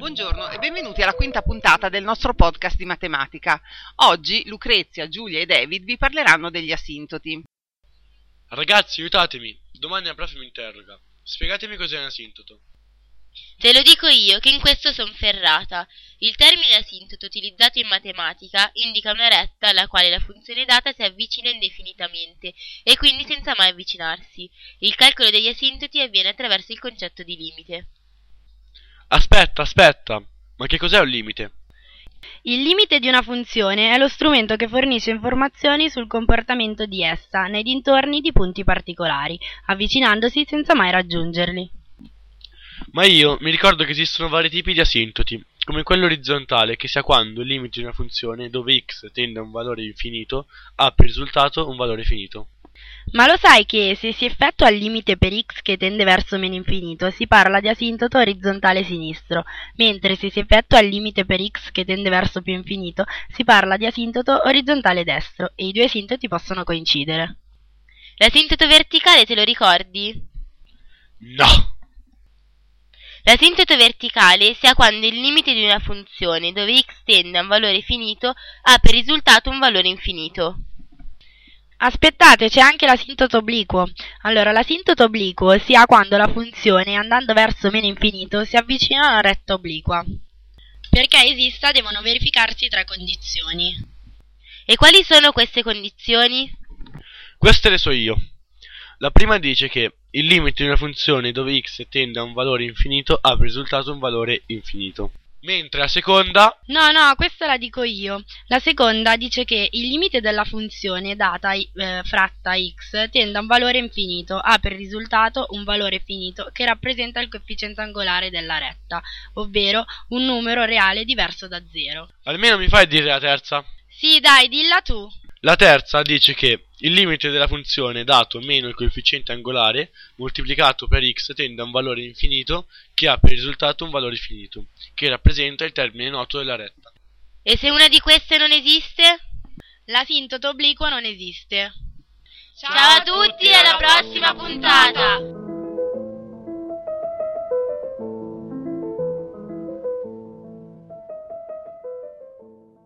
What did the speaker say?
Buongiorno e benvenuti alla quinta puntata del nostro podcast di matematica. Oggi Lucrezia, Giulia e David vi parleranno degli asintoti. Ragazzi, aiutatemi. Domani la prof mi interroga. Spiegatemi cos'è un asintoto. Te lo dico io, che in questo son ferrata. Il termine asintoto utilizzato in matematica indica una retta alla quale la funzione data si avvicina indefinitamente e quindi senza mai avvicinarsi. Il calcolo degli asintoti avviene attraverso il concetto di limite. Aspetta, aspetta. Ma che cos'è un limite? Il limite di una funzione è lo strumento che fornisce informazioni sul comportamento di essa nei dintorni di punti particolari, avvicinandosi senza mai raggiungerli. Ma io mi ricordo che esistono vari tipi di asintoti, come quello orizzontale, che sia quando il limite di una funzione dove x tende a un valore infinito ha per risultato un valore finito. Ma lo sai che se si effettua il limite per x che tende verso meno infinito si parla di asintoto orizzontale sinistro, mentre se si effettua il limite per x che tende verso più infinito si parla di asintoto orizzontale destro e i due asintoti possono coincidere. L'asintoto verticale te lo ricordi? No! L'asintoto verticale sia quando il limite di una funzione dove x tende a un valore finito ha per risultato un valore infinito. Aspettate, c'è anche l'asintoto obliquo. Allora, l'asintoto obliquo si ha quando la funzione, andando verso meno infinito, si avvicina a una retta obliqua. Perché esista devono verificarsi tre condizioni. E quali sono queste condizioni? Queste le so io. La prima dice che il limite di una funzione dove x tende a un valore infinito ha per risultato un valore infinito. Mentre la seconda... No, no, questa la dico io. La seconda dice che il limite della funzione data eh, fratta x tende a un valore infinito, ha per risultato un valore finito che rappresenta il coefficiente angolare della retta, ovvero un numero reale diverso da zero. Almeno mi fai dire la terza? Sì, dai, dilla tu. La terza dice che il limite della funzione dato meno il coefficiente angolare moltiplicato per x tende a un valore infinito che ha per risultato un valore finito, che rappresenta il termine noto della retta. E se una di queste non esiste? L'asintoto obliquo non esiste. Ciao a tutti e alla prossima puntata!